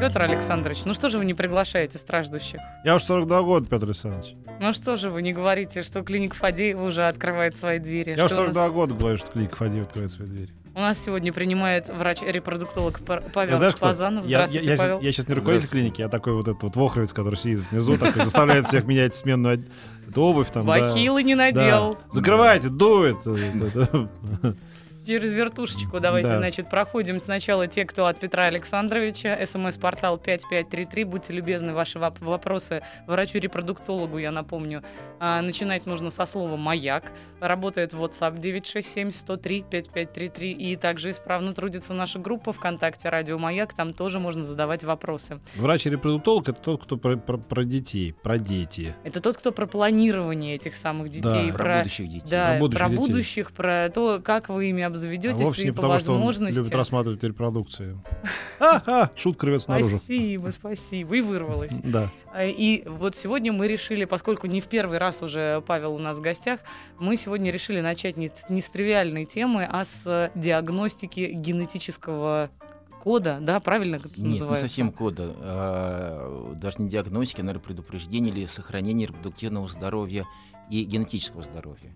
Петр Александрович, ну что же вы не приглашаете страждущих? Я уж 42 года, Петр Александрович. Ну что же вы не говорите, что клиника Фадеева уже открывает свои двери? Я уж Что у 42 нас- года говорю, что клиника Фадеева открывает свои двери. У нас сегодня принимает врач-репродуктолог Павел Знаешь, кто? Пазанов. Я, я, Здравствуйте, я, Павел. щас- я сейчас не руководитель клиники, я такой вот этот вот вохровец, который сидит внизу, такой заставляет всех менять сменную обувь там. да. Бахилы не Да. надел. Закрывайте, дует. Через вертушечку давайте, Да. значит, проходим сначала те, кто от Петра Александровича. СМС-портал 5533. Будьте любезны, ваши воп- вопросы врачу-репродуктологу, я напомню. А, начинать нужно со слова «Маяк». Работает WhatsApp 967-103-5533. И также исправно трудится наша группа ВКонтакте «Радио Маяк». Там тоже можно задавать вопросы. Врач-репродуктолог это тот, кто про, про- про детей, про дети. Это тот, кто про планирование этих самых детей. Да. Про будущих детей. Да, Про будущих про детей. будущих, про то, как вы ими А обзаведетесь вовсе и не по потому, что он возможности. любит рассматривать репродукцию. Ха-ха, шутка рвется наружу. Спасибо, спасибо. И вырвалась. Да. А, И вот сегодня мы решили, поскольку не в первый раз уже Павел у нас в гостях, мы сегодня решили начать не, с- не с тривиальной темы, а с диагностики генетического кода, да, правильно это Нет, не называется? совсем кода. а, даже не диагностики, наверное, предупреждения или сохранения репродуктивного здоровья и генетического здоровья.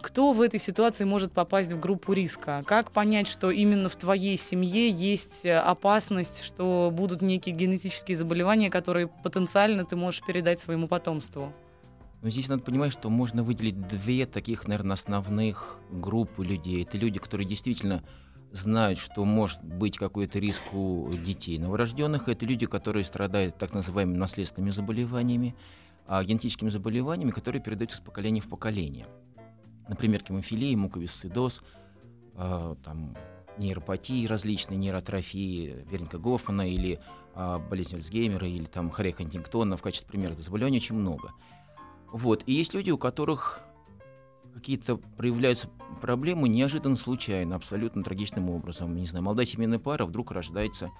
Кто в этой ситуации может попасть в группу риска? Как понять, что именно в твоей семье есть э, опасность, что будут некие генетические заболевания, которые потенциально ты можешь передать своему потомству? Но здесь надо понимать, что можно выделить две таких, наверное, основных группы людей. Это люди, которые действительно знают, что может быть какой-то риск у детей новорожденных. Это люди, которые страдают так называемыми наследственными заболеваниями, а генетическими заболеваниями, которые передаются с поколения в поколение. Например, гемофилия, муковисцидоз, а, там, нейропатии различные, нейротрофии Верника Гофмана или а, болезнь Альцгеймера или там Харри в качестве примера. Заболеваний очень много. Вот. И есть люди, у которых какие-то проявляются проблемы неожиданно случайно, абсолютно трагичным образом. Не знаю, молодая семейная пара вдруг рождается,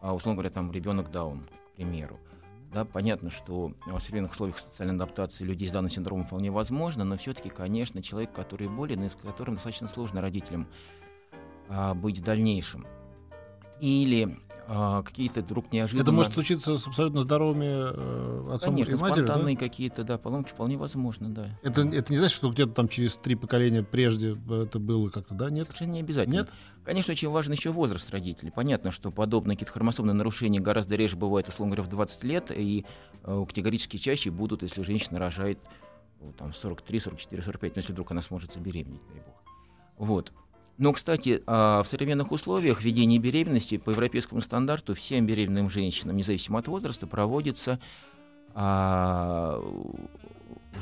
а, условно говоря, там ребенок Даун, к примеру. Да, понятно, что в современных условиях социальной адаптации людей с данным синдромом вполне возможно, но все-таки, конечно, человек, который болен, и с которым достаточно сложно родителям а, быть в дальнейшем. Или а, какие-то вдруг неожиданно... Это может случиться с абсолютно здоровыми э, отцом Конечно, и матерью, да? спонтанные какие-то, да, поломки вполне возможно, да. Это, это не значит, что где-то там через три поколения прежде это было как-то, да? Нет? Совершенно не обязательно. Нет? Конечно, очень важен еще возраст родителей. Понятно, что подобные какие-то хромосомные нарушения гораздо реже бывают, условно говоря, в 20 лет, и э, категорически чаще будут, если женщина рожает там, 43, 44, 45, ну, если вдруг она сможет забеременеть, дай бог. Вот. Но, кстати, а, в современных условиях ведения беременности по европейскому стандарту всем беременным женщинам, независимо от возраста, проводятся а,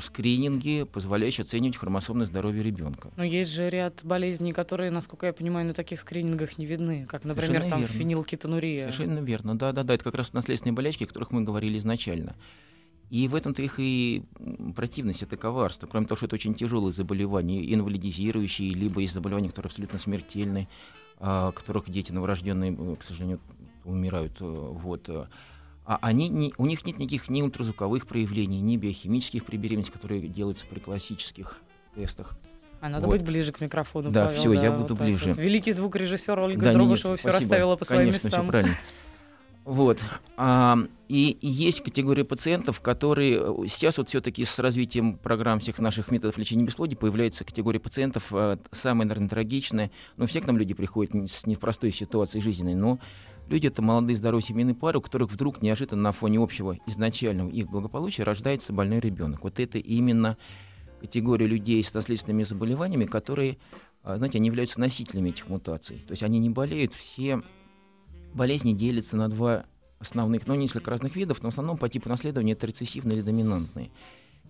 скрининги, позволяющие оценивать хромосомное здоровье ребенка. Но есть же ряд болезней, которые, насколько я понимаю, на таких скринингах не видны, как, например, Совершенно там верно. фенилкетонурия. Совершенно верно. Да, да, да. Это как раз наследственные болячки, о которых мы говорили изначально. И в этом-то их и противность, это коварство. Кроме того, что это очень тяжелые заболевания, инвалидизирующие, либо есть заболевания, которые абсолютно смертельны, а, которых дети новорожденные, к сожалению, умирают. э, Вот. А они не, у них нет никаких ни ультразвуковых проявлений, ни биохимических при беременности, которые делаются при классических тестах. А надо Вот. быть ближе к микрофону. Да, Павел, всё, я вот буду так ближе. вот. Великий звукорежиссер Ольга Да, Дробышева все расставила по своим Конечно, местам. правильно. Вот. А, и, есть категория пациентов, которые э, сейчас вот все-таки с развитием программ всех наших методов лечения бесплодия появляется категория пациентов э, самая, наверное, трагичная. Ну, все к нам люди приходят с непростой ситуацией жизненной, но люди это молодые здоровые семейные пары, у которых вдруг неожиданно на фоне общего изначального их благополучия рождается больной ребенок. Вот это именно категория людей с наследственными заболеваниями, которые, а, знаете, они являются носителями этих мутаций. То есть они не болеют, все болезни делятся на два основных, ну, несколько разных видов, но в основном по типу наследования это рецессивные или доминантные.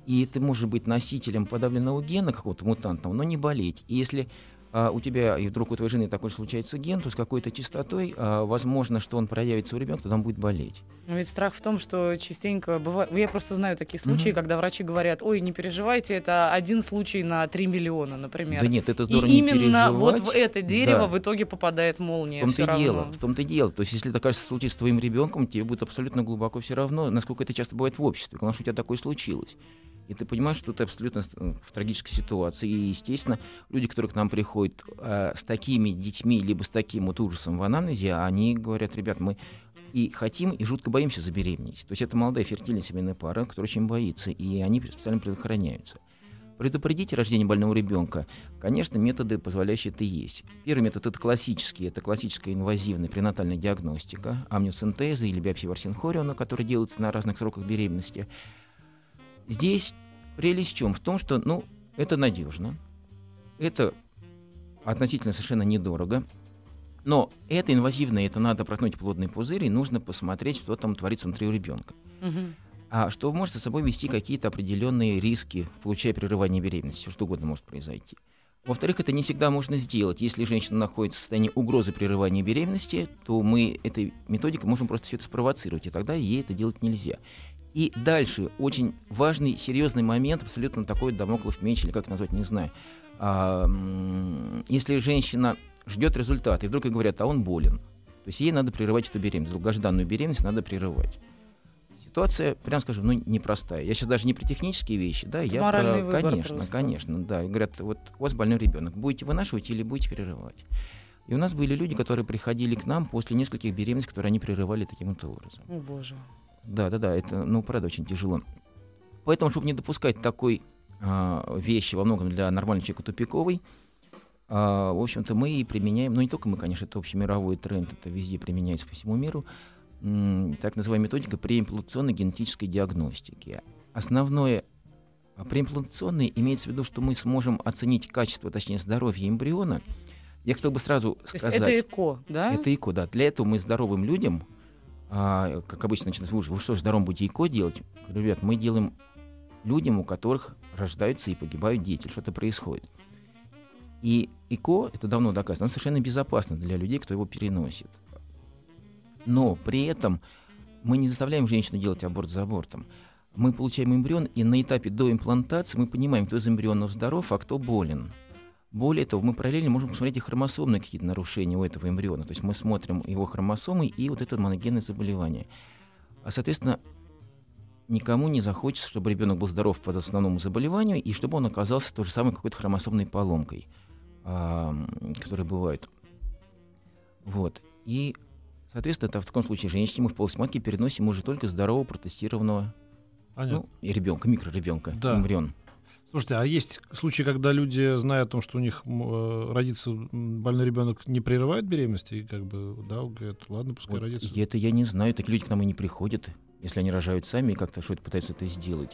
И ты можешь быть носителем подавленного гена какого-то мутантного, но не болеть. И если а у тебя и вдруг у твоей жены такой случается ген, то с какой-то частотой, а, возможно, что он проявится у ребенка, тогда он будет болеть. Но ведь страх в том, что частенько бывает... Я просто знаю такие случаи, Мгм. когда врачи говорят, ой, не переживайте, это один случай на 3 миллиона, например. Да нет, это И здорово не именно вот в переживать. это дерево Да. в итоге попадает В молния. том-то всё и дело, в том-то и дело. То есть, если такая случай с твоим ребенком, тебе будет абсолютно глубоко все равно, насколько это часто бывает в обществе. Главное, что у тебя такое случилось. И ты понимаешь, что ты абсолютно э, в трагической ситуации. И, естественно, люди, которые к нам приходят э, с такими детьми, либо с таким вот ужасом в анамнезе, они говорят, ребят, мы и хотим, и жутко боимся забеременеть. То есть это молодая фертильная семейная пара, которая очень боится, и они специально предохраняются. Предупредить рождение больного ребенка, конечно, методы, позволяющие это есть. Первый метод это классический, это классическая инвазивная пренатальная диагностика, амниоцентеза или биопсия Варсинхориона, которая делается на разных сроках беременности. Здесь прелесть в чем? В том, что ну, это надежно, это относительно совершенно недорого, но это инвазивное, это надо проткнуть плодный пузырь, и нужно посмотреть, что там творится внутри у ребенка Мгм. а что может за собой вести какие-то определенные риски, получая прерывание беременности, всё что угодно может произойти. Во-вторых, это не всегда можно сделать. Если женщина находится в состоянии угрозы прерывания беременности, то мы этой методикой можем просто все это спровоцировать, и тогда ей это делать нельзя. И дальше очень важный, серьезный момент, абсолютно такой домоклов меч, или как назвать, не знаю. А, если женщина ждет результата, и вдруг ей говорят, а он болен, то есть ей надо прерывать эту беременность, долгожданную беременность надо прерывать. Ситуация, прям скажем, ну, непростая. Я сейчас даже не про технические вещи, да, Это я про... конечно, просто. конечно, да. И Говорят, вот у вас больной ребенок, будете вынашивать или будете перерывать? И у нас были люди, которые приходили к нам после нескольких беременностей, которые они прерывали таким вот образом. О, боже. Да, да, да, это, ну, правда, очень тяжело. Поэтому, чтобы не допускать такой а, вещи во многом для нормального человека тупиковой, а, в общем-то, мы и применяем, ну, не только мы, конечно, это общемировой тренд, это везде применяется по всему миру, м, так называемая методика преимплантационной генетической диагностики. Основное а, преимплантационное имеется в виду, что мы сможем оценить качество, точнее, здоровье эмбриона. Я хотел бы сразу То сказать... это ЭКО, да? Это ИКО, да. Для этого мы здоровым людям, а, как обычно начинают, вы, что, здоровым будете ИКО делать? Говорю, Ребят, мы делаем людям, у которых рождаются и погибают дети, что-то происходит. И ИКО, это давно доказано, совершенно безопасно для людей, кто его переносит. Но при этом мы не заставляем женщину делать аборт за абортом. Мы получаем эмбрион, и на этапе до имплантации мы понимаем, кто из эмбрионов здоров, а кто болен. Более того, мы параллельно можем посмотреть и хромосомные какие-то нарушения у этого эмбриона. То есть мы смотрим его хромосомы и вот это моногенное заболевание. А, соответственно, никому не захочется, чтобы ребенок был здоров по основному заболеванию, и чтобы он оказался той же самой какой-то хромосомной поломкой, а, м, которые бывают. Вот. И, соответственно, это в таком случае женщине мы в полости матки переносим уже только здорового протестированного Понятно. ну, и ребенка, микроребенка, Да. эмбрион. Слушайте, а есть случаи, когда люди, зная о том, что у них э, родится больной ребенок, не прерывают беременности, и как бы, да, говорят, ладно, пускай Вот родится. и это я не знаю. Такие люди к нам и не приходят, если они рожают сами и как-то что-то пытаются это сделать.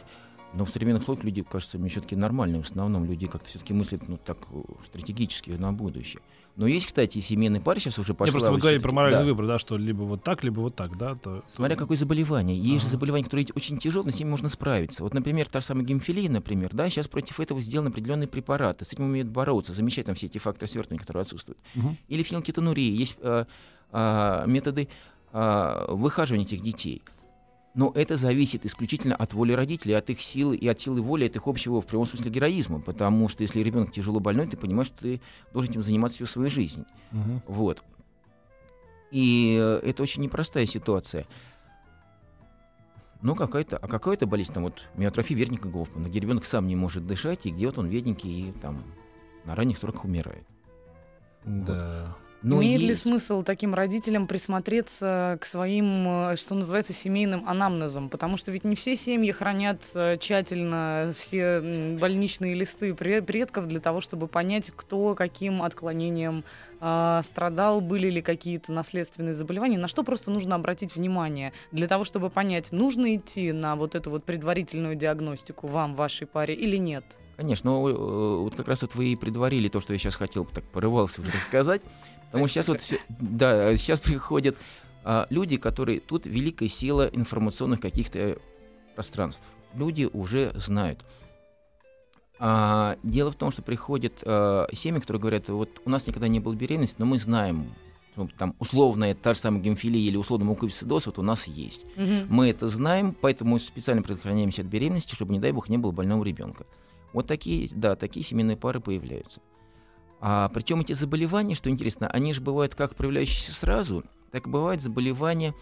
Но в современных условиях люди, кажется, мне все-таки нормальные. В основном люди как-то все-таки мыслят ну, так э, стратегически на будущее. Но есть, кстати, и семейные пары сейчас уже пошла. Не, просто вы говорили про моральный да. выбор, да, что либо вот так, либо вот так, да, то... Смотря то- какое заболевание. Есть же Ага. заболевания, которые очень тяжелые, с ними можно справиться. Вот, например, та же самая гемофилия, например, да, сейчас против этого сделаны определенные препараты. С этим умеют бороться, замечать там все эти факторы свертывания, которые отсутствуют. Мгм. Или фенилкетонурия. Есть э, а, методы а, выхаживания этих детей. Но это зависит исключительно от воли родителей, от их силы и от силы воли, от их общего, в прямом смысле, героизма. Потому что если ребенок тяжело больной, ты понимаешь, что ты должен этим заниматься всю свою жизнь. Мгм. Вот. И э, это очень непростая ситуация. Ну, какая-то, а какая-то болезнь, там вот миотрофия верника Гофмана, где ребенок сам не может дышать, и где вот он бедненький и там на ранних сроках умирает. Да. Но Имеет ли есть- смысл таким родителям присмотреться к своим, э, что называется, семейным анамнезам? Потому что ведь не все семьи хранят э, тщательно все больничные листы пре- предков для того, чтобы понять, кто каким отклонением а, страдал, были ли какие-то наследственные заболевания, на что просто нужно обратить внимание для того, чтобы понять, нужно идти на вот эту вот предварительную диагностику вам, вашей паре или нет? Конечно, но, э, вот как раз вот вы и предварили то, что я сейчас хотел, так порывался уже рассказать. Потому что сейчас вот да, сейчас приходят а, люди, которые тут великая сила информационных каких-то пространств. Люди уже знают. А, дело в том, что приходят а, семьи, которые говорят, вот у нас никогда не было беременности, но мы знаем, ну, там условная та же самая гемофилия или условно муковисцидоз вот у нас есть. Мгм. Мы это знаем, поэтому специально предохраняемся от беременности, чтобы, не дай бог, не было больного ребенка. Вот такие, да, такие семейные пары появляются. А, причем эти заболевания, что интересно, они же бывают как проявляющиеся сразу, так и бывают заболевания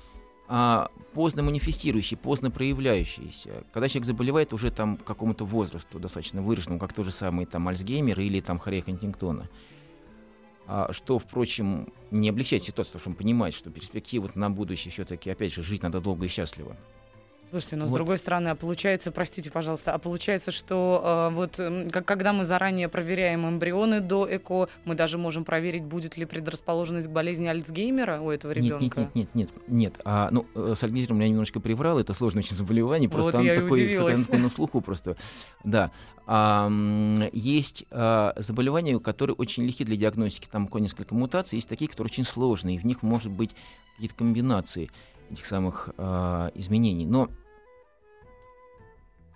а, поздно манифестирующие, поздно проявляющиеся. Когда человек заболевает уже там к какому-то возрасту достаточно выраженному, как то же самое там Альцгеймер или там Хария Хантингтона. А, что, впрочем, не облегчает ситуацию, потому что он понимает, что перспективы на будущее все-таки, опять же, жить надо долго и счастливо. Слушайте, но с Вот. другой стороны, а получается, простите, пожалуйста, а получается, что э, вот как, когда мы заранее проверяем эмбрионы до ЭКО, мы даже можем проверить, будет ли предрасположенность к болезни Альцгеймера у этого ребенка. нет, нет, нет, нет, нет. А, ну, э, с Альцгеймером я немножко приврал, это сложное очень заболевание, просто Вот оно такое, такое на слуху просто. Да. А, есть а, заболевания, которые очень легки для диагностики, там буквально несколько мутаций, есть такие, которые очень сложные, и в них может быть какие-то комбинации этих самых а, изменений. Но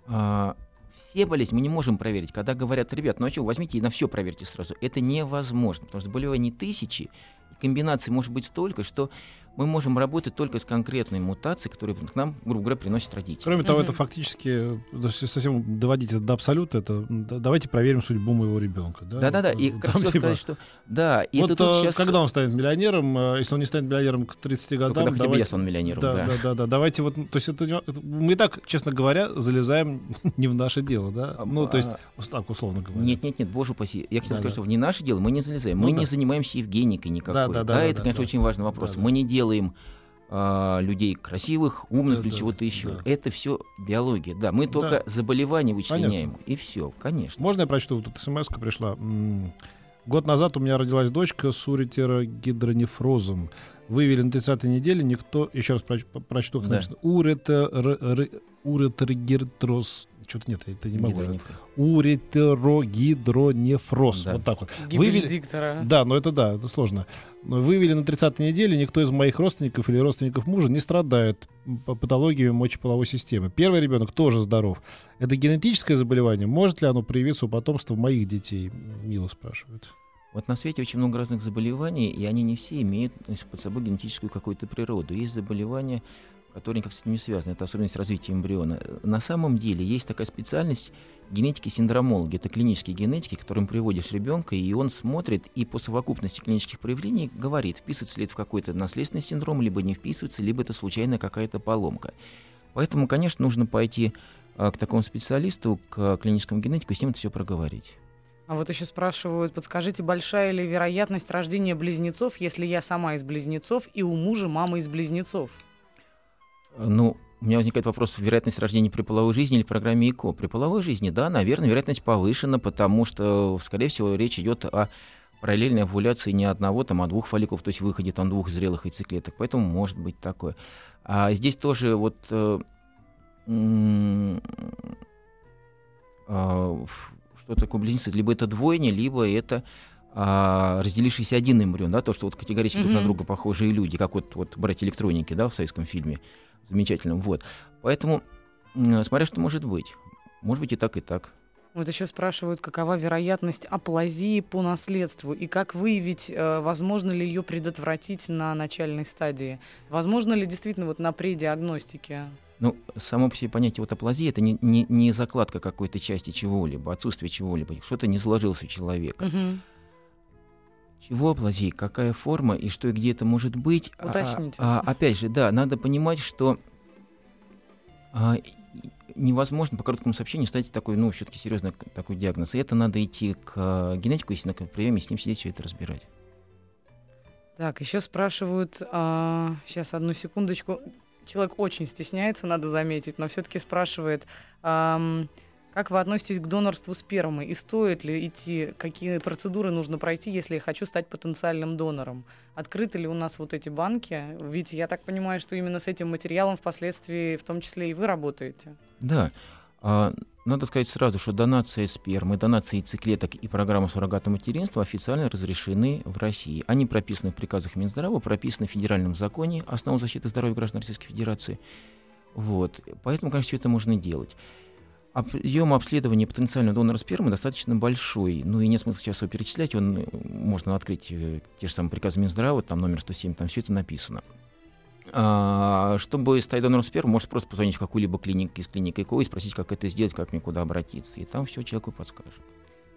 а, все болезни мы не можем проверить. Когда говорят, ребят, ну а что, возьмите и на все проверьте сразу. Это невозможно, потому что заболеваний тысячи, комбинаций может быть столько, что мы можем работать только с конкретной мутацией, которую к нам, грубо говоря, приносят родители. Кроме того, Мгм. это фактически, э, если совсем доводить это до абсолюта, это да- давайте проверим судьбу моего ребенка. Да, Да-да-да, Вот, и э, как там хотел типа, сказать, что... Да, и вот это тут э, сейчас... когда он станет миллионером, э, если он не станет миллионером к 30 Ну, годам, когда хотя бы я давайте- стану миллионером, да, да. да, да, да. Давайте вот, ну, то есть это, мы и так, честно говоря, залезаем не в наше дело, да? А, Ну, то есть, а, так условно говоря. Нет, нет, нет, боже упаси. Я хотел Да, сказать, да. что не наше дело, мы не залезаем. Ну мы да. не занимаемся Евгеникой никакой. Да, да, да, да, это, да, конечно, да. очень важный вопрос. Да, да. Мы не делаем а, людей красивых, умных Да, или да, чего-то еще. да. Это все биология. Да, мы Да. только заболевания вычленяем. И все, конечно. Можно я прочту? Тут смс пришла. Год назад у меня родилась дочка с уретерогидронефрозом. Выявили на 30-й неделе, никто... Еще раз проч- прочту, как Да. написано. Уретерогидроз... Что-то нет, это не могу. Уретерогидронефроз. Да. Вот так вот. Гибель Вывели- диктора. Да, но это да, это сложно. Но вывели на 30-й неделе, никто из моих родственников или родственников мужа не страдает п- патологиями мочеполовой системы. Первый ребенок тоже здоров. Это генетическое заболевание? Может ли оно проявиться у потомства моих детей? Мила спрашивает. Вот на свете очень много разных заболеваний, и они не все имеют под собой генетическую какую-то природу. Есть заболевания, которые никак с этим не связаны. Это особенность развития эмбриона. На самом деле есть такая специальность генетики-синдромологи. Это клинические генетики, которым приводишь ребенка, и он смотрит и по совокупности клинических проявлений говорит, вписывается ли это в какой-то наследственный синдром, либо не вписывается, либо это случайная какая-то поломка. Поэтому, конечно, нужно пойти а, к такому специалисту, к клиническому генетику, и с ним это все проговорить. А вот еще спрашивают, подскажите, большая ли вероятность рождения близнецов, если я сама из близнецов и у мужа мама из близнецов? Ну, у меня возникает вопрос, вероятность рождения при половой жизни или программе ЭКО. При половой жизни, да, наверное, вероятность повышена, потому что, скорее всего, речь идет о параллельной овуляции не одного, там, а двух фолликулов, то есть выходе там двух зрелых яйцеклеток. Поэтому может быть такое. А здесь тоже вот э, ф- что такое близнецы? Либо это двойня, либо это а, разделившийся один эмбрион, да, то, что вот категорически друг на друга похожие люди, как вот, вот братья электроники, да, в советском фильме замечательном, вот. Поэтому, м, смотря что может быть. Может быть и так, и так. Вот еще спрашивают, какова вероятность аплазии по наследству и как выявить, э, возможно ли ее предотвратить на начальной стадии. Возможно ли действительно вот на предиагностике? Ну, само по себе понятие вот аплазии это не, не, не закладка какой-то части чего-либо, отсутствие чего-либо, что-то не сложилось у человека. Мгм. Чего аплазии, какая форма и что и где это может быть. А- Уточните. А, опять же, да, надо понимать, что а, невозможно по короткому сообщению ставить такой, ну, все-таки серьезный такой диагноз. И это надо идти к а, генетику, если на приеме с ним сидеть, все это разбирать. Так, еще спрашивают, сейчас одну секундочку. Человек очень стесняется, надо заметить, но все-таки спрашивает, ам, как вы относитесь к донорству спермы и стоит ли идти, какие процедуры нужно пройти, если я хочу стать потенциальным донором? Открыты ли у нас вот эти банки? Ведь я так понимаю, что именно с этим материалом впоследствии, в том числе и вы работаете. Да. А, надо сказать сразу, что донация спермы, донация яйцеклеток и программа суррогатного материнства официально разрешены в России. Они прописаны в приказах Минздрава, прописаны в федеральном законе «Основа защиты здоровья граждан Российской Федерации». Вот. Поэтому, конечно, все это можно делать. Объем обследования потенциального донора спермы достаточно большой. Ну и нет смысла сейчас его перечислять. Он, э, можно открыть э, те же самые приказы Минздрава, там номер 107, там все это написано. А, чтобы стать донором спермы, может просто позвонить в какую-либо клинику из клиники ЭКО и спросить, как это сделать, как мне куда обратиться. И там все человеку подскажут.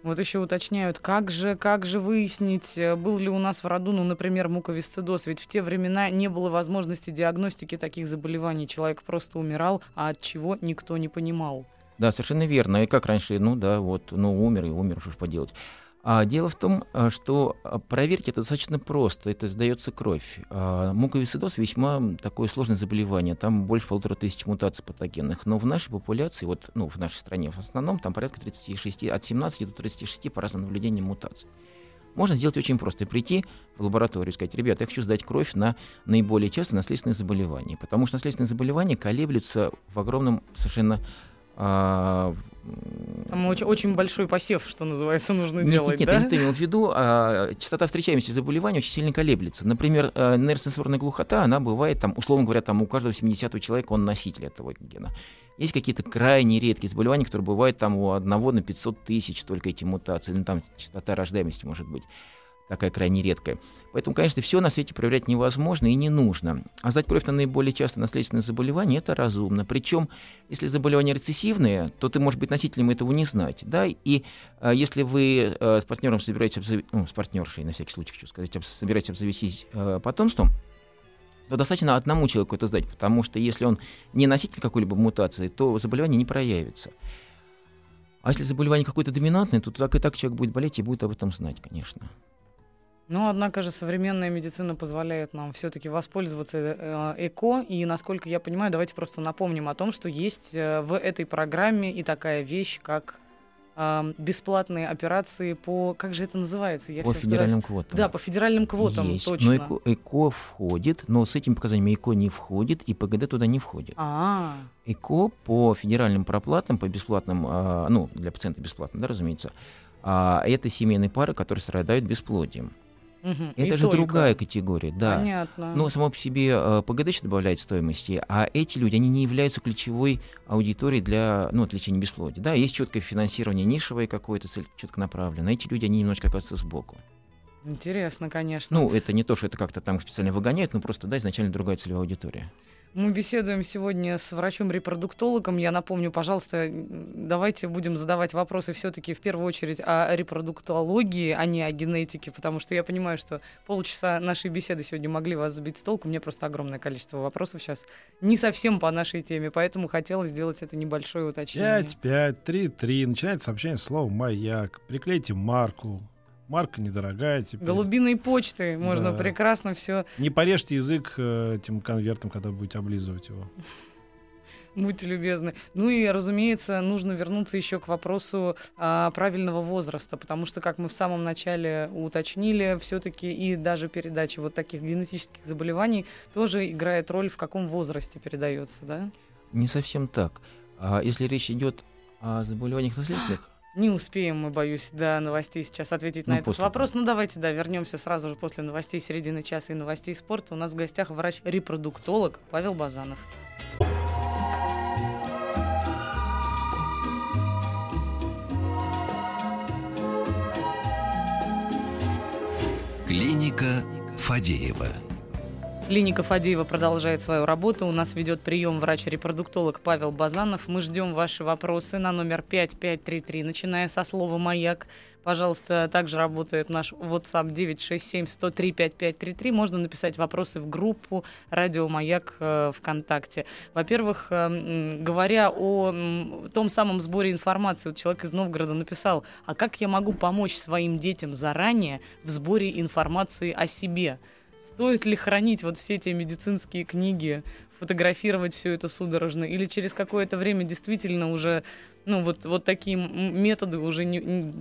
Вот еще уточняют, как же, как же выяснить, э, был ли у нас в роду, ну, например, муковисцидоз, ведь в те времена не было возможности диагностики таких заболеваний, человек просто умирал, а от чего никто не понимал. Да, совершенно верно. И как раньше, ну да, вот, ну умер и умер, что ж поделать. А дело в том, а, что а, проверить это достаточно просто. Это сдается кровь. А муковисцидоз весьма такое сложное заболевание. Там больше полутора тысяч мутаций патогенных. Но в нашей популяции, вот, ну, в нашей стране в основном, там порядка 36, от 17 до 36 по разным наблюдениям мутаций. Можно сделать очень просто. Прийти в лабораторию и сказать, ребята, я хочу сдать кровь на наиболее частые наследственные заболевания. Потому что наследственные заболевания колеблются в огромном совершенно а, Там очень, очень большой посев, что называется, нужно нет, делать, нет, да? Нет, я не имел в виду. А, частота встречаемости заболеваний очень сильно колеблется. Например, а, нейросенсорная глухота, она бывает, там, условно говоря, там, у каждого 70 человека он носитель этого гена. Есть какие-то крайне редкие заболевания, которые бывают там у одного на 500 тысяч только эти мутации, ну, там частота рождаемости может быть такая крайне редкая. Поэтому, конечно, все на свете проверять невозможно и не нужно. А сдать кровь на наиболее часто наследственные заболевания – это разумно. Причем, если заболевания рецессивные, то ты можешь быть носителем этого не знать. Да? И а, если вы а, с партнером собираетесь обзав... ну, с партнершей, на всякий случай хочу сказать, собираетесь обзавестись а, потомством, то достаточно одному человеку это сдать, потому что если он не носитель какой-либо мутации, то заболевание не проявится. А если заболевание какое-то доминантное, то так и так человек будет болеть и будет об этом знать, конечно. Ну, однако же современная медицина позволяет нам все-таки воспользоваться э, ЭКО. И, насколько я понимаю, давайте просто напомним о том, что есть э, в этой программе и такая вещь, как э, бесплатные операции по... Как же это называется? Я по федеральным раз... квотам. Да, по федеральным квотам, есть. точно. Но ЭКО, ЭКО входит, но с этими показаниями ЭКО не входит, и ПГД туда не входит. А-а-а. ЭКО по федеральным проплатам, по бесплатным, э, ну, для пациента бесплатно, да, разумеется, э, это семейные пары, которые страдают бесплодием. Угу. Это и же только. другая категория, да. Понятно. Но само по себе э, ПГД добавляет стоимости, а эти люди, они не являются ключевой аудиторией для ну, лечения бесплодия. Да, есть четкое финансирование нишевое какое-то, четко направлено. Эти люди, они немножко оказываются сбоку. Интересно, конечно. Ну, это не то, что это как-то там специально выгоняют, но просто, да, изначально другая целевая аудитория. Мы беседуем сегодня с врачом-репродуктологом. Я напомню, пожалуйста, давайте будем задавать вопросы все-таки в первую очередь о репродуктологии, а не о генетике, потому что я понимаю, что полчаса нашей беседы сегодня могли вас сбить с толку. У меня просто огромное количество вопросов сейчас не совсем по нашей теме, поэтому хотелось сделать это небольшое уточнение. 5, 5, 3, 3. Начинается сообщение слово «Маяк». Приклейте марку. Марка недорогая теперь. Голубиной почты можно да. прекрасно все. Не порежьте язык э, этим конвертом, когда будете облизывать его. Будьте любезны. Ну и, разумеется, нужно вернуться еще к вопросу а, правильного возраста, потому что, как мы в самом начале уточнили, все-таки и даже передача вот таких генетических заболеваний тоже играет роль, в каком возрасте передается, да? Не совсем так. А если речь идет о заболеваниях наследственных, не успеем мы, боюсь, до новостей сейчас ответить ну, на этот вопрос. Того. Ну, давайте, да, вернемся сразу же после новостей середины часа и новостей спорта. У нас в гостях врач-репродуктолог Павел Базанов. Клиника Фадеева. Клиника Фадеева продолжает свою работу. У нас ведет прием врач-репродуктолог Павел Базанов. Мы ждем ваши вопросы на номер 5533, начиная со слова «Маяк». Пожалуйста, также работает наш WhatsApp 967-103-5533. Можно написать вопросы в группу «Радио Маяк» э, ВКонтакте. Во-первых, э, говоря о том самом сборе информации, вот человек из Новгорода написал, а как я могу помочь своим детям заранее в сборе информации о себе? Стоит ли хранить вот все эти медицинские книги, фотографировать все это судорожно, или через какое-то время действительно уже, ну, вот, вот такие методы уже не,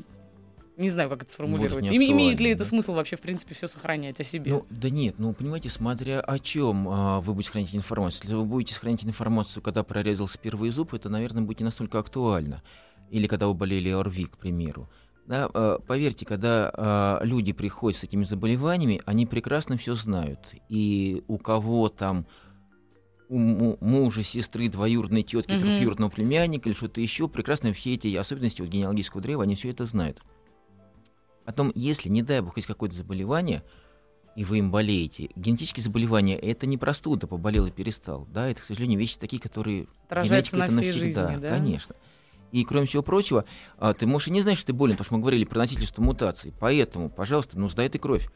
не, знаю, как это сформулировать. Им, имеет ли это да? смысл вообще, в принципе, все сохранять о себе? Ну, да нет, ну, понимаете, смотря о чем а, вы будете хранить информацию. Если вы будете хранить информацию, когда прорезался первый зуб, это, наверное, будет не настолько актуально. Или когда вы болели ОРВИ, к примеру. Да, э, поверьте, когда э, люди приходят с этими заболеваниями, они прекрасно все знают. И у кого там у му- мужа, сестры, двоюродной тетки, Мгм. трехюродного племянника или что-то еще, прекрасно все эти особенности вот генеалогического древа, они все это знают. Потом, если, не дай бог, есть какое-то заболевание, и вы им болеете, генетические заболевания — это не простуда, поболел и перестал, да, это, к сожалению, вещи такие, которые Отражается генетика на это всей навсегда, жизни, да? конечно. И кроме всего прочего, а, ты можешь и не знать, что ты болен, потому что мы говорили про носительство мутаций. Поэтому, пожалуйста, ну сдай ты кровь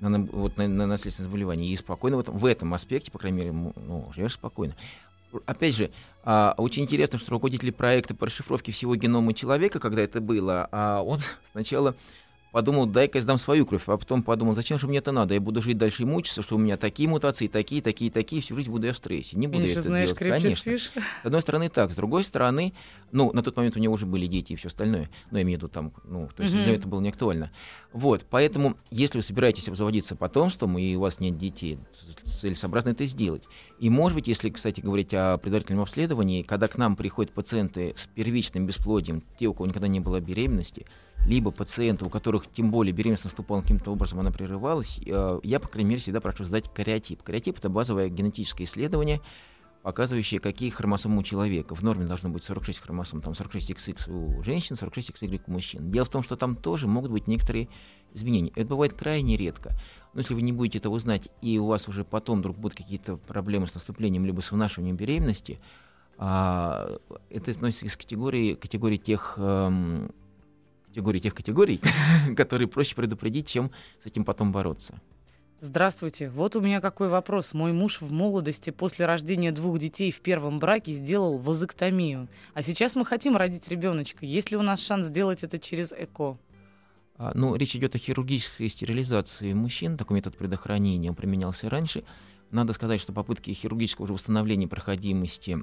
на, вот, на, на наследственное заболевание. И спокойно в этом, в этом аспекте, по крайней мере, ну, живешь спокойно. Опять же, а, очень интересно, что руководитель проекта по расшифровке всего генома человека, когда это было, а он сначала подумал, дай-ка я сдам свою кровь, а потом подумал, зачем же мне это надо? Я буду жить дальше и мучиться, что у меня такие мутации, такие, такие, такие, всю жизнь буду я в стрессе. Не буду я Меньше это знаешь, делать. Конечно. спишь. С одной стороны так, с другой стороны, ну, на тот момент у него уже были дети и все остальное, но я имею в виду там, ну, то есть Мгм. для этого было не актуально. Вот, поэтому, если вы собираетесь обзаводиться потомством, и у вас нет детей, целесообразно это сделать. И, может быть, если, кстати, говорить о предварительном обследовании, когда к нам приходят пациенты с первичным бесплодием, те, у кого никогда не было беременности, либо пациенты, у которых тем более беременность наступала каким-то образом, она прерывалась, э, я, по крайней мере, всегда прошу сдать кариотип. Кариотип — это базовое генетическое исследование, показывающие, какие хромосомы у человека. В норме должно быть 46 хромосом, там 46 XX у женщин, 46 XY у мужчин. Дело в том, что там тоже могут быть некоторые изменения. Это бывает крайне редко. Но если вы не будете этого знать, и у вас уже потом вдруг будут какие-то проблемы с наступлением либо с вынашиванием беременности, а, это относится из категории, категории тех эм, категории тех категорий, которые проще предупредить, чем с этим потом бороться. Здравствуйте. Вот у меня какой вопрос. Мой муж в молодости после рождения двух детей в первом браке сделал вазоктомию. А сейчас мы хотим родить ребеночка. Есть ли у нас шанс сделать это через ЭКО? А, Ну, речь идет о хирургической стерилизации мужчин. Такой метод предохранения он применялся раньше. Надо сказать, что попытки хирургического уже восстановления проходимости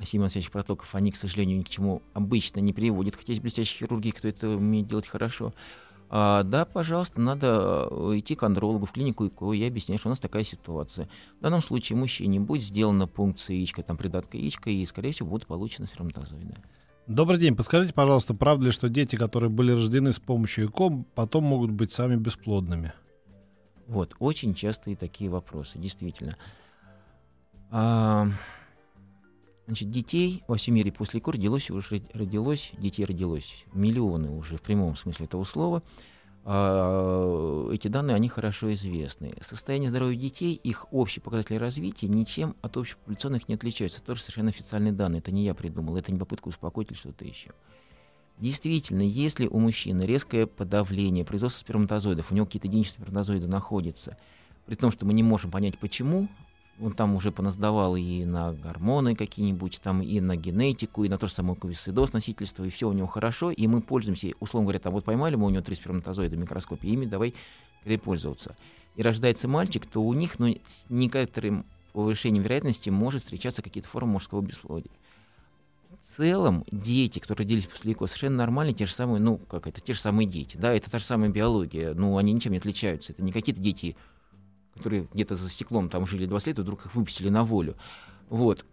осимоносящих протоков, они, к сожалению, ни к чему обычно не приводят. Хотя есть блестящие хирурги, кто это умеет делать хорошо. А, да, пожалуйста, надо э, идти к андрологу в клинику ИКО и объяснять, что у нас такая ситуация. В данном случае мужчине будет сделана пункция яичка, там придатка яичка, и, скорее всего, будут получены сперматозоиды. Добрый день. Подскажите, пожалуйста, правда ли, что дети, которые были рождены с помощью ЭКО, потом могут быть сами бесплодными? Вот, очень частые такие вопросы, действительно. А, значит, детей во всем мире после ЭКО родилось уже родилось, детей родилось миллионы уже в прямом смысле этого слова. А, эти данные, они хорошо известны. Состояние здоровья детей, их общие показатели развития ничем от общепопуляционных не отличаются. Это тоже совершенно официальные данные. Это не я придумал, это не попытка успокоить или что-то еще. Действительно, если у мужчины резкое подавление, производство сперматозоидов, у него какие-то единичные сперматозоиды находятся, при том, что мы не можем понять, почему, он там уже поназдавал и на гормоны какие-нибудь, там и на генетику, и на то же самое ковисцидоз, носительство, и все у него хорошо, и мы пользуемся, условно говоря, там вот поймали мы у него три сперматозоида в микроскопе, ими давай скорее пользоваться. И рождается мальчик, то у них, ну, с некоторым повышением вероятности может встречаться какие-то формы мужского бесплодия. В целом, дети, которые родились после ЭКО, совершенно нормальные, те же самые, ну, как это, те же самые дети, да, это та же самая биология, ну, они ничем не отличаются, это не какие-то дети, которые где-то за стеклом там жили 20 лет, и вдруг их выпустили на волю. Вот.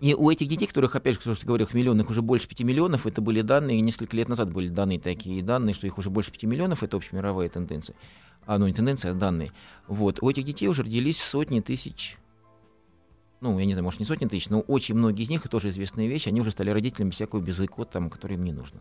И у этих детей, которых, опять же, как я говорил, миллионов, уже больше 5 миллионов, это были данные, несколько лет назад были данные такие данные, что их уже больше 5 миллионов, это общемировая тенденция. А, ну, не тенденция, а данные. Вот. У этих детей уже родились сотни тысяч ну, я не знаю, может, не сотни тысяч, но очень многие из них, и тоже известные вещи, они уже стали родителями всякого без ЭКО, там, который им не нужно.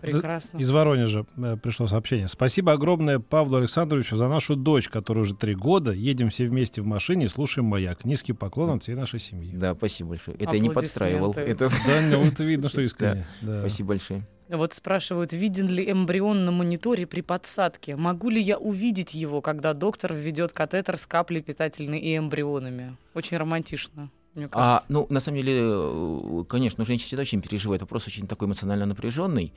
Прекрасно. Из Воронежа э, пришло сообщение. Спасибо огромное Павлу Александровичу за нашу дочь, которая уже три года. Едем все вместе в машине и слушаем «Маяк». Низкий поклон от всей нашей семьи. Да, спасибо большое. Это я не подстраивал. Это... Да, ну, это видно, что искренне. Да. Спасибо большое. Вот спрашивают, виден ли эмбрион на мониторе при подсадке? Могу ли я увидеть его, когда доктор введет катетер с каплей питательной и эмбрионами? Очень романтично, мне А, кажется. ну, на самом деле, э, конечно, женщина всегда очень переживает. Вопрос очень такой эмоционально напряженный.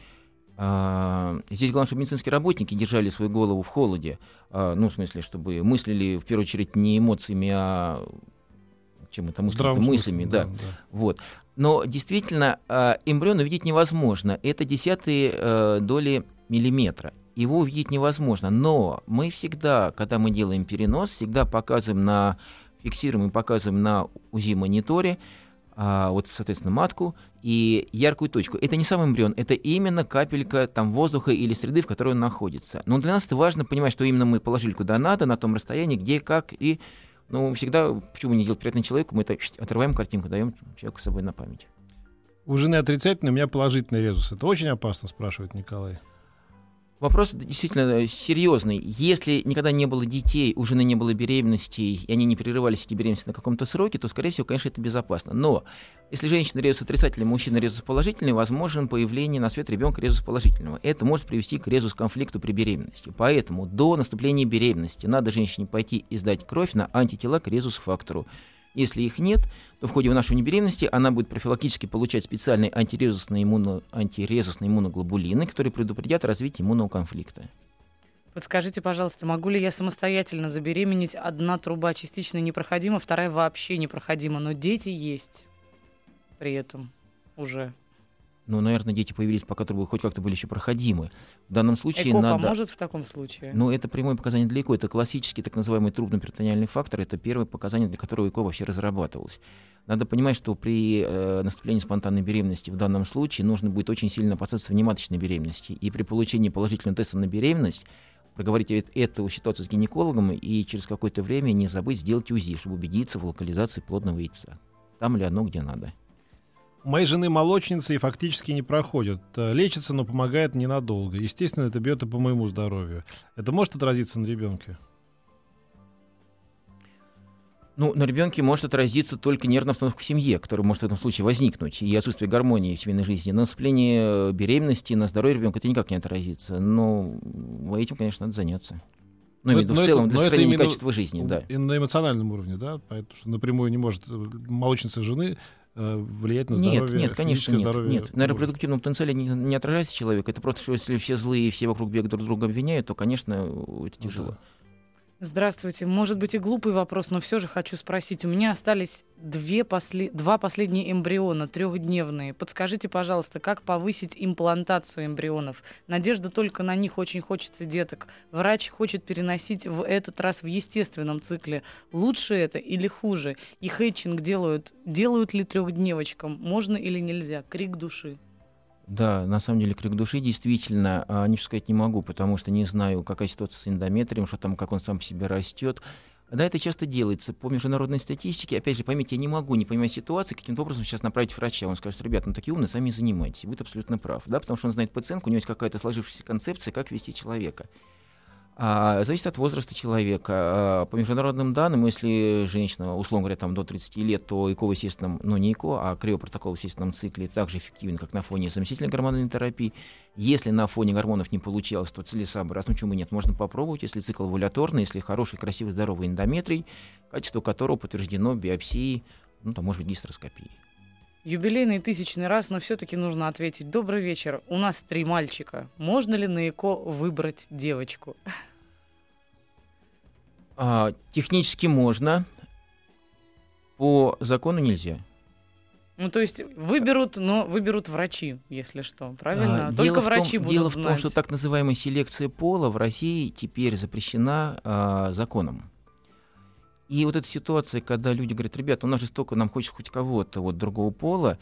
А, здесь главное, чтобы медицинские работники держали свою голову в холоде. А, ну, в смысле, чтобы мыслили, в первую очередь, не эмоциями, а чем это мысли, мыслями, да. да. Вот. Но действительно, а, эмбрион увидеть невозможно. Это десятые э, доли миллиметра. Его увидеть невозможно. Но мы всегда, когда мы делаем перенос, всегда показываем на фиксируем и показываем на УЗИ-мониторе, вот, соответственно, матку и яркую точку. Это не сам эмбрион, это именно капелька там воздуха или среды, в которой он находится. Но для нас это важно понимать, что именно мы положили куда надо, на том расстоянии, где, как, и Но всегда, почему не делать приятно человеку, мы это отрываем картинку, даем человеку с собой на память. У жены отрицательный, у меня положительный резус. Это очень опасно, спрашивает Николай. Вопрос действительно серьезный. Если никогда не было детей, у жены не было беременностей, и они не прерывались эти беременности на каком-то сроке, то, скорее всего, конечно, это безопасно. Но если женщина резус отрицательный, мужчина резус положительный, возможен появление на свет ребенка резус положительного. Это может привести к резус конфликту при беременности. Поэтому до наступления беременности надо женщине пойти и сдать кровь на антитела к резус-фактору. Если их нет, то в ходе вынашивания беременности она будет профилактически получать специальные антирезусные, иммуно, антирезусные иммуноглобулины, которые предупредят развитие иммунного конфликта. Подскажите, пожалуйста, могу ли я самостоятельно забеременеть? Одна труба частично непроходима, вторая вообще непроходима, но дети есть при этом уже ну, наверное, дети появились, пока трубы хоть как-то были еще проходимы. В данном случае ЭКО надо... поможет в таком случае? Ну, это прямое показание для ЭКО. Это классический так называемый трубно-перитониальный фактор. Это первое показание, для которого ЭКО вообще разрабатывалось. Надо понимать, что при э, наступлении спонтанной беременности в данном случае нужно будет очень сильно опасаться внематочной беременности. И при получении положительного теста на беременность проговорить эту ситуацию с гинекологом и через какое-то время не забыть сделать УЗИ, чтобы убедиться в локализации плодного яйца. Там ли оно, где надо. Моей жены молочница и фактически не проходит. Э, лечится, но помогает ненадолго. Естественно, это бьет и по моему здоровью. Это может отразиться на ребенке? Ну, на ребенке может отразиться только нервная обстановка в семье, которая может в этом случае возникнуть, и отсутствие гармонии в семейной жизни. На наступление беременности, на здоровье ребенка это никак не отразится. Но этим, конечно, надо заняться. Ну, но, в целом, это, для сохранения качества жизни, да. И на эмоциональном уровне, да? Потому что напрямую не может э, молочница жены Э, влиять на здоровье? Нет, нет, конечно, нет. Здоровье нет. На репродуктивном потенциале не, не отражается человек. Это просто, что если все злые и все вокруг бега друг друга обвиняют, то, конечно, это ну тяжело. да. Здравствуйте. Может быть и глупый вопрос, но все же хочу спросить. У меня остались две после... два последние эмбриона, трехдневные. Подскажите, пожалуйста, как повысить имплантацию эмбрионов? Надежда только на них очень хочется деток. Врач хочет переносить в этот раз в естественном цикле. Лучше это или хуже? И хэтчинг делают. Делают ли трехдневочкам? Можно или нельзя? Крик души. Да, на самом деле крик души действительно, а, ничего сказать не могу, потому что не знаю, какая ситуация с эндометрием, что там, как он сам себе растет. Да, это часто делается. По международной статистике, опять же, поймите, я не могу, не понимая ситуации, каким-то образом сейчас направить врача. Он скажет, ребята, ну такие умные, сами занимайтесь. Будет абсолютно прав. Да, потому что он знает пациентку, у него есть какая-то сложившаяся концепция, как вести человека. А, зависит от возраста человека. А, по международным данным, если женщина, условно говоря, там, до 30 лет, то ЭКО в естественном, ну не ЭКО, а криопротокол в естественном цикле так же эффективен, как на фоне заместительной гормональной терапии. Если на фоне гормонов не получалось, то целесообразно, почему нет, можно попробовать, если цикл валяторный, если хороший, красивый, здоровый эндометрий, качество которого подтверждено биопсией, ну, там, может быть, гистероскопией. Юбилейный тысячный раз, но все-таки нужно ответить. Добрый вечер. У нас три мальчика. Можно ли на ЭКО выбрать девочку? А, технически можно, по закону нельзя. Ну, то есть выберут, но выберут врачи, если что, правильно? А, Только дело врачи том, будут Дело знать. в том, что так называемая селекция пола в России теперь запрещена а, законом. И вот эта ситуация, когда люди говорят, ребята, у нас же столько, нам хочется хоть кого-то вот другого пола,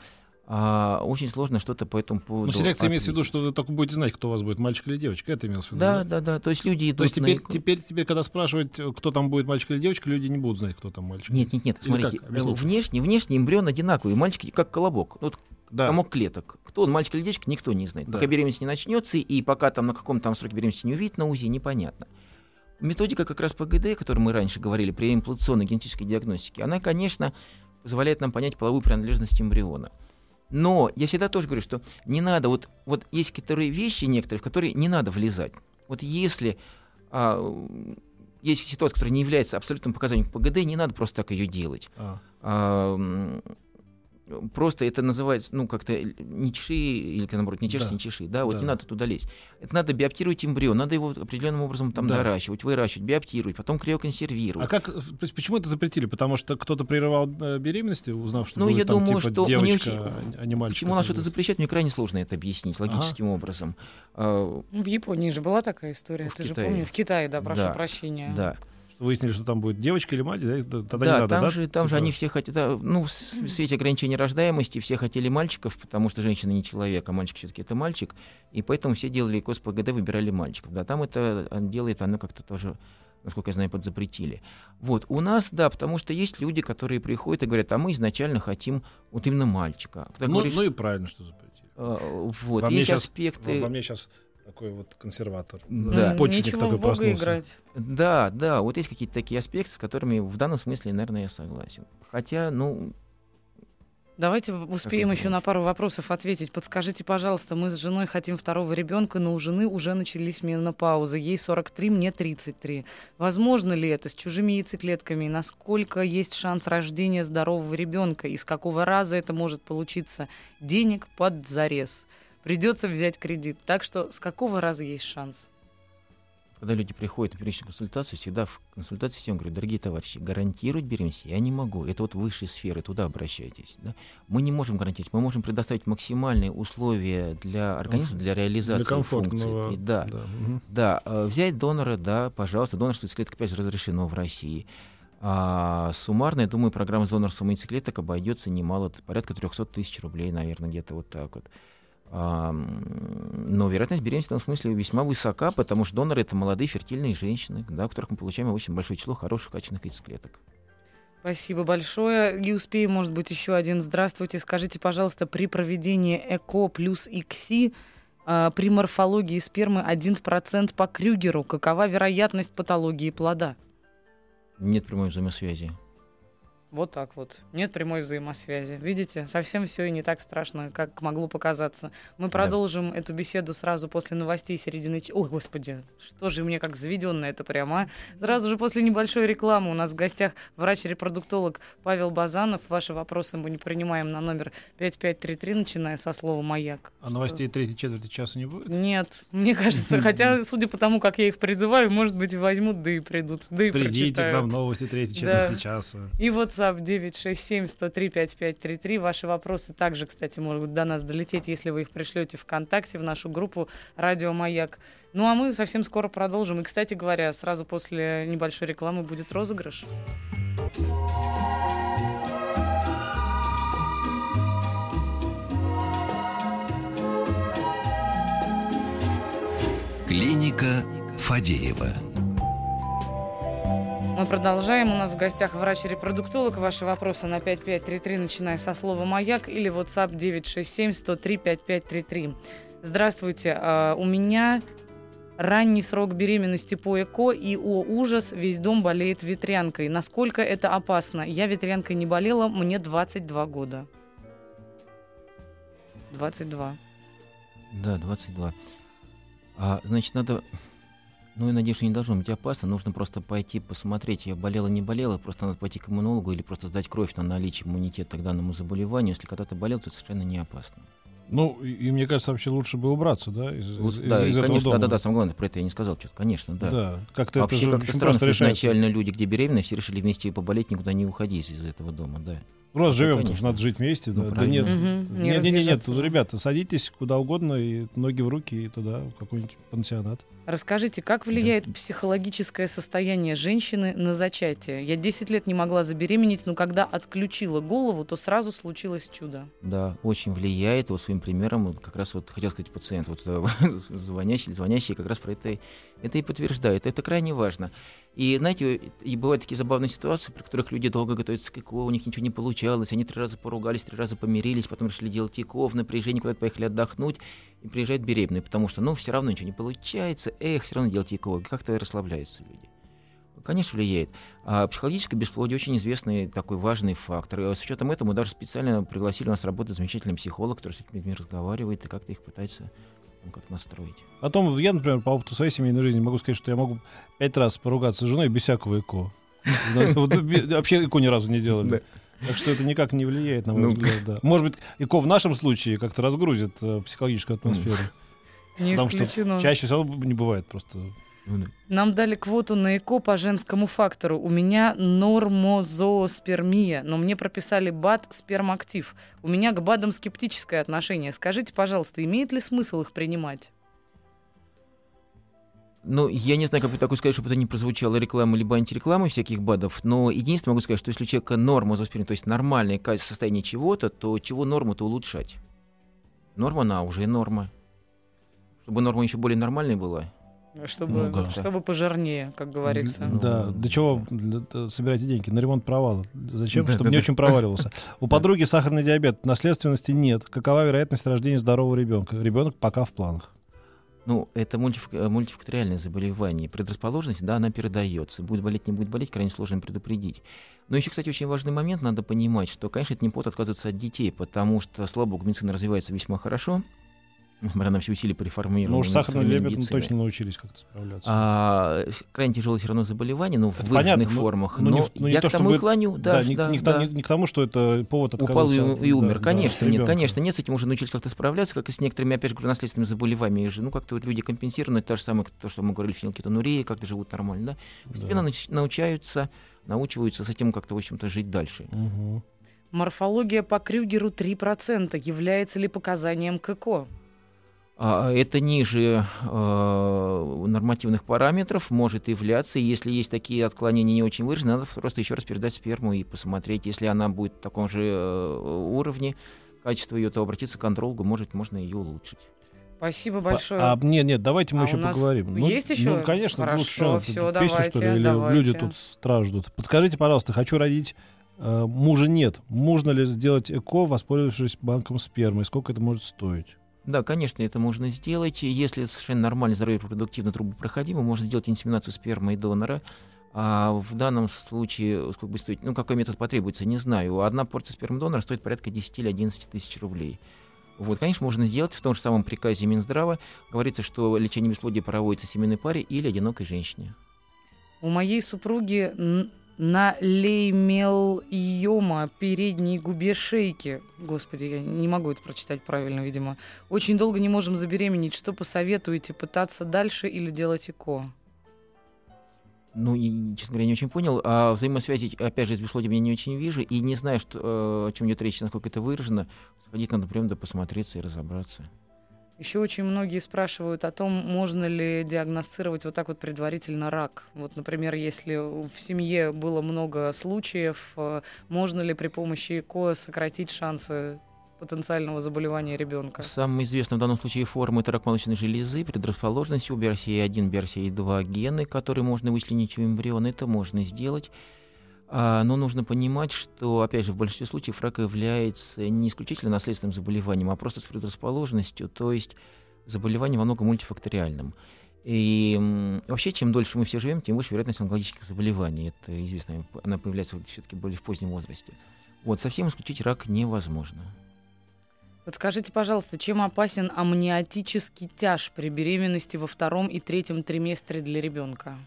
а, очень сложно что-то по этому поводу. Ну, селекция имеется в виду, что вы только будете знать, кто у вас будет, мальчик или девочка. Это имелось в виду. Да, да, да. То есть люди идут. То есть теперь, на... теперь, теперь, когда спрашивать, кто там будет, мальчик или девочка, люди не будут знать, кто там мальчик. Нет, нет, нет. Смотрите, внешне, внешне эмбрион одинаковый. Мальчик как колобок. Вот да. комок клеток. Кто он, мальчик или девочка, никто не знает. Да. Пока беременность не начнется, и пока там на каком там сроке беременности не увидит на УЗИ, непонятно. Методика как раз ПГД, о которой мы раньше говорили, при имплантационной генетической диагностике, она, конечно, позволяет нам понять половую принадлежность эмбриона. Но я всегда тоже говорю, что не надо, вот, вот есть которые вещи некоторые, в которые не надо влезать. Вот если а, есть ситуация, которая не является абсолютным показанием ПГД, не надо просто так ее делать. А. А, просто это называется, ну, как-то не чеши, или, наоборот, не чеши, да. не чеши, да, вот да. не надо туда лезть. Это надо биоптировать эмбрион, надо его определенным образом там да. доращивать, выращивать, биоптировать, потом криоконсервировать. А как, почему это запретили? Потому что кто-то прерывал э, беременности, узнав, что ну, будет я там, думаю, типа, что девочка, очень... а не мальчик. Почему нас что-то запрещать, мне крайне сложно это объяснить логическим ага. образом. А, в Японии же была такая история, в ты Китае. же помнишь? В Китае, да, прошу да. прощения. Да выяснили, что там будет девочка или мать, да, тогда да, не надо, там да? же, там типа... же они все хотят, да, ну, в свете ограничения рождаемости все хотели мальчиков, потому что женщина не человек, а мальчик все-таки это мальчик, и поэтому все делали КОС ПГД, выбирали мальчиков. Да, там это делает, оно как-то тоже насколько я знаю, подзапретили. Вот, у нас, да, потому что есть люди, которые приходят и говорят, а мы изначально хотим вот именно мальчика. Когда ну, говоришь, ну и правильно, что запретили. А, вот, во есть аспекты... Во, во мне сейчас такой вот консерватор. Да. Почетник Ничего такой в Бога проснулся. играть. Да, да, вот есть какие-то такие аспекты, с которыми в данном смысле, наверное, я согласен. Хотя, ну, Давайте успеем еще на пару вопросов ответить. Подскажите, пожалуйста, мы с женой хотим второго ребенка, но у жены уже начались менопаузы. Ей 43, мне 33. Возможно ли это с чужими яйцеклетками? Насколько есть шанс рождения здорового ребенка? И с какого раза это может получиться? Денег под зарез. Придется взять кредит. Так что с какого раза есть шанс? когда люди приходят на первичную консультацию, всегда в консультации всем говорю, дорогие товарищи, гарантировать беременность я не могу. Это вот высшие сферы, туда обращайтесь. Да? Мы не можем гарантировать, мы можем предоставить максимальные условия для организма, для реализации для функций. Да, да. Угу. да. Э, взять донора, да, пожалуйста, донорство яйцеклеток опять же разрешено в России. А суммарно, я думаю, программа с донорством яйцеклеток обойдется немало, порядка 300 тысяч рублей, наверное, где-то вот так вот. Но вероятность беременности в этом смысле весьма высока, потому что доноры — это молодые фертильные женщины, да, у которых мы получаем очень большое число хороших качественных яйцеклеток. Спасибо большое. И успеем, может быть, еще один. Здравствуйте. Скажите, пожалуйста, при проведении ЭКО плюс ИКСИ э, при морфологии спермы 1% по Крюгеру. Какова вероятность патологии плода? Нет прямой взаимосвязи. Вот так вот. Нет прямой взаимосвязи. Видите, совсем все и не так страшно, как могло показаться. Мы продолжим да. эту беседу сразу после новостей середины... Ой, господи, что же мне как заведенно это прямо. А? Сразу же после небольшой рекламы у нас в гостях врач-репродуктолог Павел Базанов. Ваши вопросы мы не принимаем на номер 5533, начиная со слова «Маяк». А новостей третьей четверти часа не будет? Нет, мне кажется. Хотя, судя по тому, как я их призываю, может быть, возьмут, да и придут. Да и Придите к нам новости третьей четверти часа. И вот WhatsApp 967-103-5533. Ваши вопросы также, кстати, могут до нас долететь, если вы их пришлете ВКонтакте в нашу группу «Радио Маяк». Ну а мы совсем скоро продолжим. И, кстати говоря, сразу после небольшой рекламы будет розыгрыш. Клиника Фадеева. Мы продолжаем. У нас в гостях врач-репродуктолог. Ваши вопросы на 5533, начиная со слова «Маяк» или WhatsApp 967-103-5533. Здравствуйте. Uh, у меня ранний срок беременности по ЭКО, и, о ужас, весь дом болеет ветрянкой. Насколько это опасно? Я ветрянкой не болела, мне 22 года. 22. Да, 22. А, значит, надо ну, я надеюсь, что не должно быть опасно. Нужно просто пойти посмотреть, я болела, не болела. Просто надо пойти к иммунологу или просто сдать кровь на наличие иммунитета к данному заболеванию. Если когда-то болел, то это совершенно не опасно. Ну, и, и мне кажется, вообще лучше бы убраться, да, из, вот, из, да, из, из конечно, этого дома. Да, да, да, самое главное, про это я не сказал что-то, конечно, да. Да, как-то Вообще, это же как-то странно, что изначально люди, где беременны, все решили вместе поболеть, никуда не уходить из этого дома, да. Раз ну, живем, конечно. надо жить вместе, ну, да. Да нет, угу, нет, нет, нет, нет, ребята, садитесь куда угодно, и ноги в руки, и туда, в какой-нибудь пансионат. Расскажите, как влияет да. психологическое состояние женщины на зачатие? Я 10 лет не могла забеременеть, но когда отключила голову, то сразу случилось чудо. Да, очень влияет. Вот своим примером, как раз вот хотел сказать пациент, вот звонящий, звонящий как раз про это, это и подтверждает. Это крайне важно. И, знаете, и бывают такие забавные ситуации, при которых люди долго готовятся к ЭКО, у них ничего не получалось, они три раза поругались, три раза помирились, потом решили делать ЭКО, в напряжении куда-то поехали отдохнуть, и приезжают беременные, потому что, ну, все равно ничего не получается, эх, все равно делать ЭКО, как-то расслабляются люди. Конечно, влияет. А психологическое бесплодие очень известный такой важный фактор. И с учетом этого мы даже специально пригласили у нас работать замечательный психолог, который с этими людьми разговаривает и как-то их пытается ну, как настроить. О том, я, например, по опыту своей семейной жизни могу сказать, что я могу пять раз поругаться с женой без всякого ЭКО. Вообще ЭКО ни разу не делали. Так что это никак не влияет, на мой ну, взгляд. Да. Может быть, ИКО в нашем случае как-то разгрузит э, психологическую атмосферу. Не Потому исключено. что чаще всего не бывает просто. Ну Нам дали квоту на ЭКО по женскому фактору. У меня нормозооспермия, но мне прописали БАД спермактив. У меня к БАДам скептическое отношение. Скажите, пожалуйста, имеет ли смысл их принимать? Ну, я не знаю, как бы такое сказать, чтобы это не прозвучало рекламы либо антирекламы всяких БАДов, но единственное могу сказать, что если у человека норма зооспирина, то есть нормальное состояние чего-то, то чего норму-то улучшать? Норма, она уже норма. Чтобы норма еще более нормальной была. Чтобы, Ну да. чтобы пожирнее, как говорится. Для- да, Ну, для чего да. для- т- собираете деньги? На ремонт провала. Зачем? Да, Чтобы да, не да. очень проваливался. У подруги сахарный диабет, наследственности нет. Какова вероятность рождения здорового ребенка? Ребенок пока в планах. Ну, это мультиф- э, мультифакториальное заболевание. Предрасположенность, да, она передается. Будет болеть, не будет болеть, крайне сложно предупредить. Но еще, кстати, очень важный момент, надо понимать, что, конечно, это не повод отказываться от детей, потому что, слава богу, медицина развивается весьма хорошо, несмотря на все усилия по реформированию Ну уж сахарный современной диабет мы медицины. точно научились как-то справляться. А, крайне тяжелое все равно заболевание, но в Это выраженных понятно, но- формах. но Но, не в- ну, не я то, к тому чтобы- и клоню. Да, да, не, да, не к да. тому- не- не к тому, что это повод Упал и, и да, умер. да, конечно, от нет, ребенка. конечно, нет, с этим уже научились как-то справляться, как и с некоторыми, опять же, наследственными заболеваниями. же, Ну, как-то вот люди компенсируют, то же самое, как то, что мы говорили, фенилкетонурия, как-то живут нормально, да? Постепенно Да. научаются, научиваются с этим как-то, в общем-то, жить дальше. Мгм. Морфология по Крюгеру 3%. Является ли показанием к ЭКО? А, Это ниже э, нормативных параметров может являться. И Если есть такие отклонения не очень выраженные, надо просто еще раз передать сперму и посмотреть. Если она будет в таком же э, уровне, качество ее, то обратиться к контрологу, может, можно ее улучшить. Спасибо большое. А, нет, нет, давайте мы А еще у нас поговорим. есть еще? Ну, конечно, Хорошо, лучше. всё, Песню, что ли, давайте, или давайте. люди тут страждут. Подскажите, пожалуйста, хочу родить, э, мужа нет. Можно ли сделать ЭКО, воспользовавшись банком спермы? И Сколько это может стоить? Да, конечно, это можно сделать. Если совершенно нормально здоровье репродуктивно трубопроходимо, можно сделать инсеминацию спермы и донора. А в данном случае, сколько будет стоить, ну, какой метод потребуется, не знаю. Одна порция спермы донора стоит порядка 10 или 11 тысяч рублей. Вот, конечно, можно сделать. В том же самом приказе Минздрава говорится, что лечение бесплодия проводится семейной паре или одинокой женщине. У моей супруги н- налеймелйома передней губе шейки. Господи, я не могу это прочитать правильно, видимо. Очень долго не можем забеременеть. Что посоветуете? Пытаться дальше или делать ЭКО? Ну, честно говоря, не очень понял. А взаимосвязи, опять же, с бесплодием я не очень вижу. И не знаю, что, э, о чем идет речь, насколько это выражено. Сходить надо прям да посмотреться и разобраться. Еще очень многие спрашивают о том, можно ли диагностировать вот так вот предварительно рак. Вот, например, если в семье было много случаев, э, можно ли при помощи ЭКО сократить шансы потенциального заболевания ребенка? Самая известная в данном случае форма это рак молочной железы, предрасположенность у BRCA1, BRCA2 гены, которые можно вычленить у эмбриона. Это можно сделать. А, но нужно понимать, что, опять же, в большинстве случаев рак является не исключительно наследственным заболеванием, а просто с предрасположенностью, то есть заболеванием во многом мультифакториальным. И вообще, чем дольше мы все живем, тем выше вероятность онкологических заболеваний. Это известно, она появляется все-таки более в позднем возрасте. Вот, совсем исключить рак невозможно. Подскажите, пожалуйста, чем опасен амниотический тяж при беременности во втором и третьем триместре для ребенка?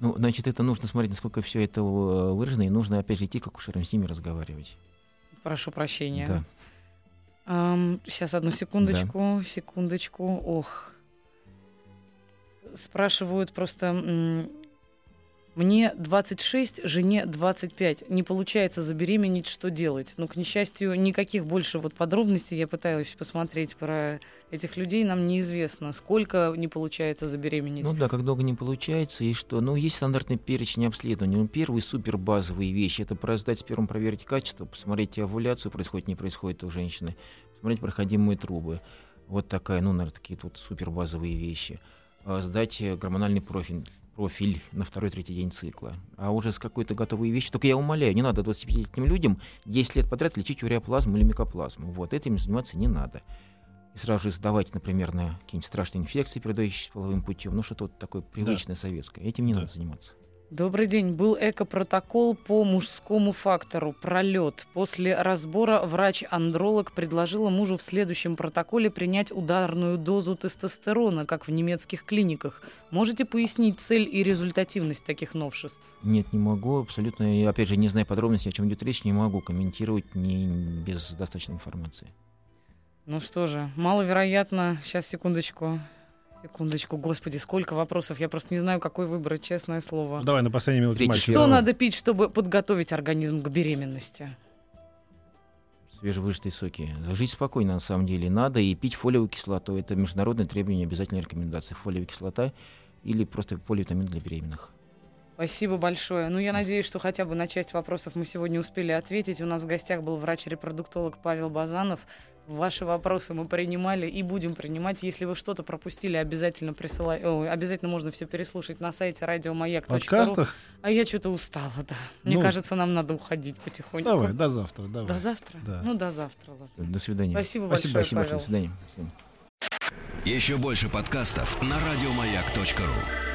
Ну, значит, это нужно смотреть, насколько все это э, выражено, и нужно, опять же, идти к акушерам, с ними разговаривать. Прошу прощения. Да. сейчас, одну секундочку, секундочку. Ох. Спрашивают просто... Мне 26, жене 25. Не получается забеременеть, что делать? Ну, к несчастью, никаких больше вот подробностей я пытаюсь посмотреть про этих людей. Нам неизвестно, сколько не получается забеременеть. Ну да, как долго не получается, и что? Ну, есть стандартный перечень обследований. Ну, первые супер базовые вещи это сдать сперму, проверить качество, посмотреть овуляцию, происходит, не происходит у женщины, посмотреть проходимые трубы. Вот такая, ну, наверное, такие тут супер базовые вещи. А, Сдать э, гормональный профиль профиль на второй-третий день цикла. А уже с какой-то готовой вещи. Только я умоляю, не надо 25-летним людям 10 лет подряд лечить уреоплазму или микоплазму. Вот, этим заниматься не надо. И сразу же сдавать, например, на какие-нибудь страшные инфекции, передающиеся половым путем. Ну, что-то вот такое привычное советское. Этим не Да. надо заниматься. Добрый день. Был эко-протокол по мужскому фактору пролет. После разбора врач-андролог предложила мужу в следующем протоколе принять ударную дозу тестостерона, как в немецких клиниках. Можете пояснить цель и результативность таких новшеств? Нет, не могу. Абсолютно, и, опять же, не зная подробностей, о чем идет речь, не могу комментировать не без достаточной информации. Ну что же, маловероятно. Сейчас, секундочку. Секундочку, господи, сколько вопросов. Я просто не знаю, какой выбрать, честное слово. Ну, давай на последней минуте мальчик. Что Первого. надо пить, чтобы подготовить организм к беременности? Свежевыжатые соки. Жить спокойно, на самом деле, надо. И пить фолиевую кислоту. Это международное требование, обязательная рекомендация. Фолиевая кислота или просто поливитамин для беременных. Спасибо большое. Ну, я надеюсь, что хотя бы на часть вопросов мы сегодня успели ответить. У нас в гостях был врач-репродуктолог Павел Базанов. Ваши вопросы мы принимали и будем принимать. Если вы что-то пропустили, обязательно присылай... О, обязательно можно все переслушать на сайте радиомаяк.ру. Подкастах? А я что-то устала, да. Мне Ну. кажется, нам надо уходить потихоньку. Давай, до завтра. Давай. До завтра? Да. Ну, до завтра, ладно. До свидания. Спасибо, Спасибо, большое, Спасибо. Павел. До свидания. До свидания. Еще больше подкастов на радиомаяк.ру.